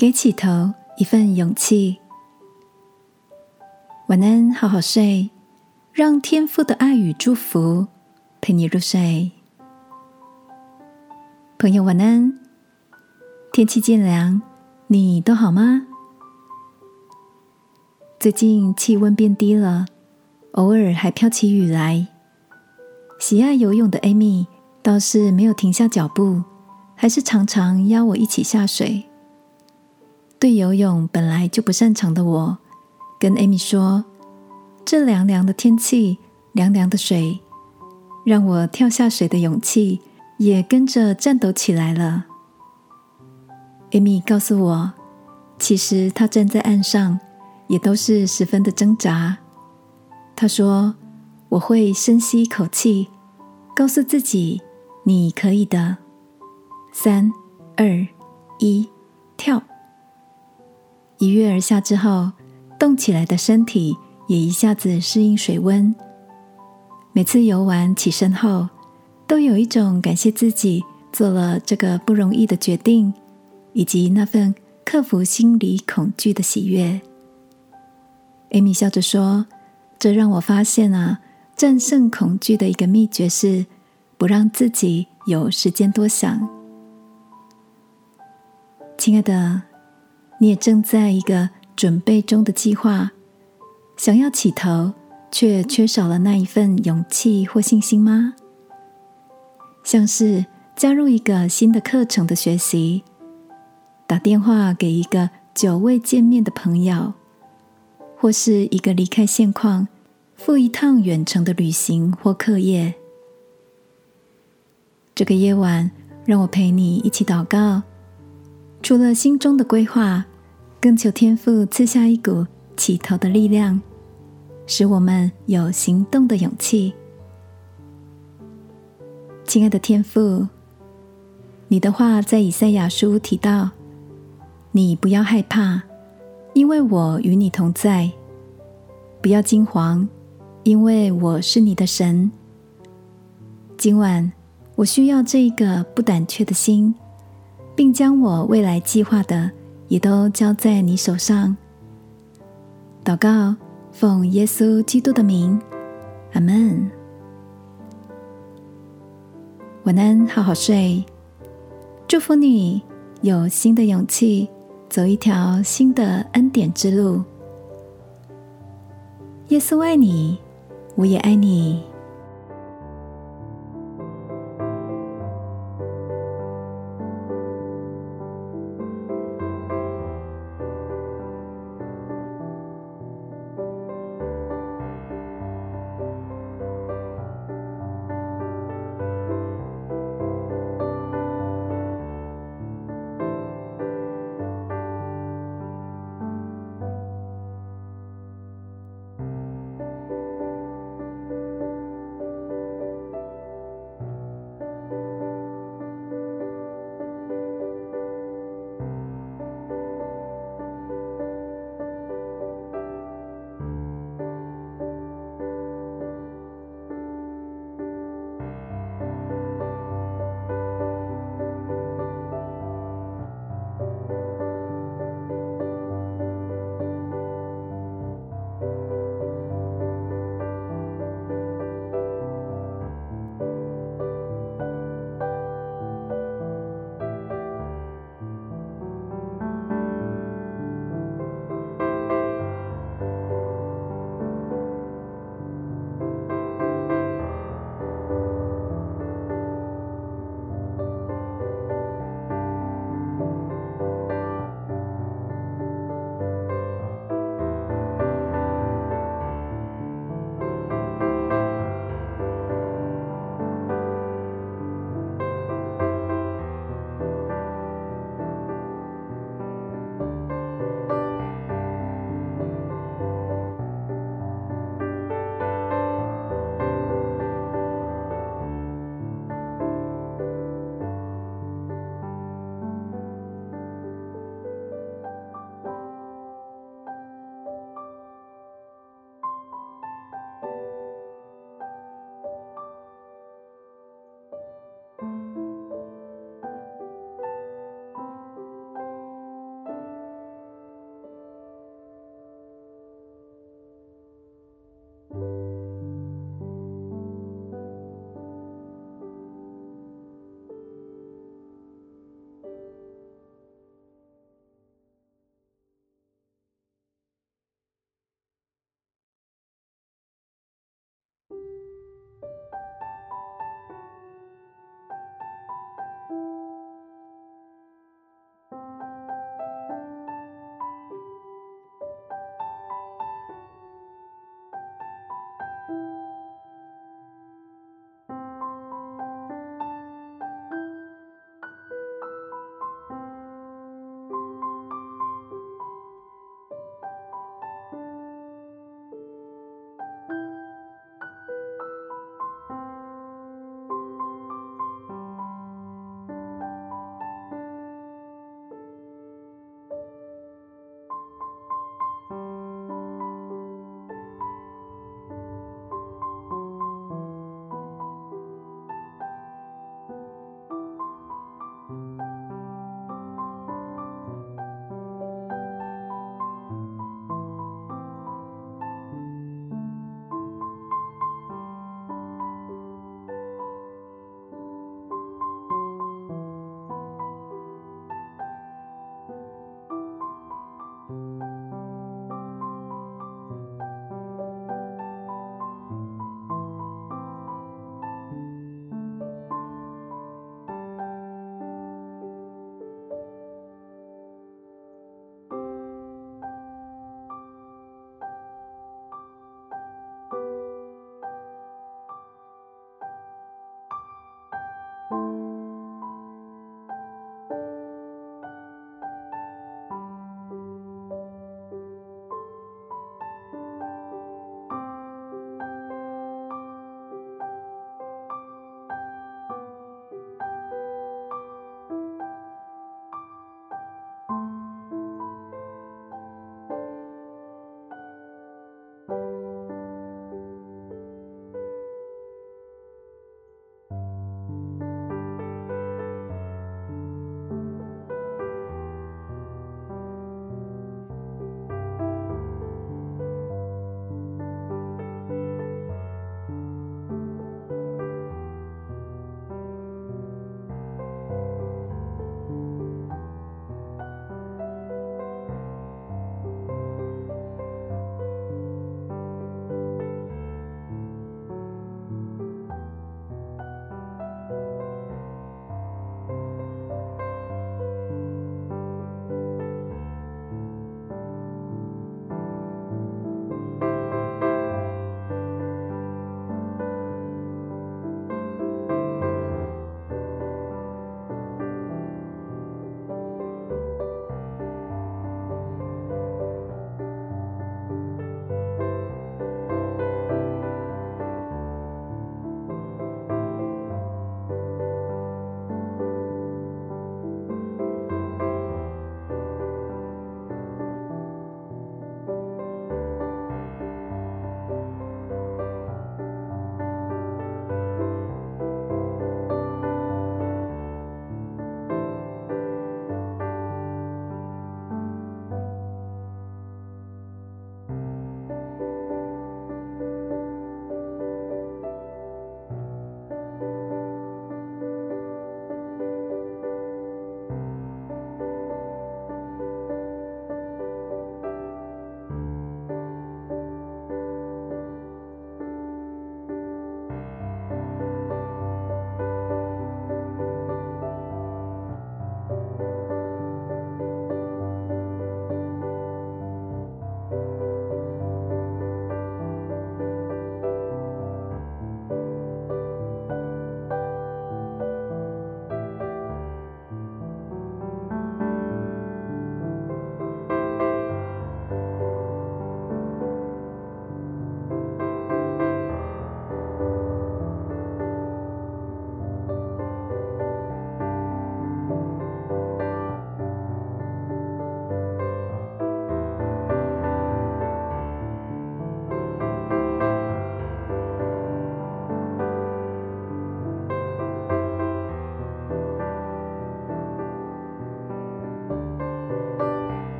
给起头一份勇气。晚安，好好睡，让天父的爱与祝福陪你入睡。朋友，晚安。天气渐凉，你都好吗？最近气温变低了，偶尔还飘起雨来。喜爱游泳的 Amy 倒是没有停下脚步，还是常常邀我一起下水。对游泳本来就不擅长的我，跟 Amy 说：“这凉凉的天气，凉凉的水，让我跳下水的勇气也跟着颤抖起来了。”Amy 告诉我，其实她站在岸上，也都是十分的挣扎。她说：“我会深吸一口气，告诉自己，你可以的。三、二、一，跳！”一跃而下之后，动起来的身体也一下子适应水温。每次游完起身后，都有一种感谢自己做了这个不容易的决定，以及那份克服心理恐惧的喜悦。艾米笑着说：“这让我发现啊，战胜恐惧的一个秘诀是不让自己有时间多想。”亲爱的。你也正在一个准备中的计划，想要起头，却缺少了那一份勇气或信心吗？像是加入一个新的课程的学习，打电话给一个久未见面的朋友，或是一个离开现况，赴一趟远程的旅行或课业。这个夜晚，让我陪你一起祷告。除了心中的规划。更求天父赐下一股起头的力量，使我们有行动的勇气。亲爱的天父，你的话在以赛亚书提到：“你不要害怕，因为我与你同在；不要惊惶，因为我是你的神。”今晚，我需要这一个不胆怯的心，并将我未来计划的。也都交在你手上。祷告，奉耶稣基督的名，阿门。晚安，好好睡。祝福你有新的勇气，走一条新的恩典之路。耶稣爱你，我也爱你。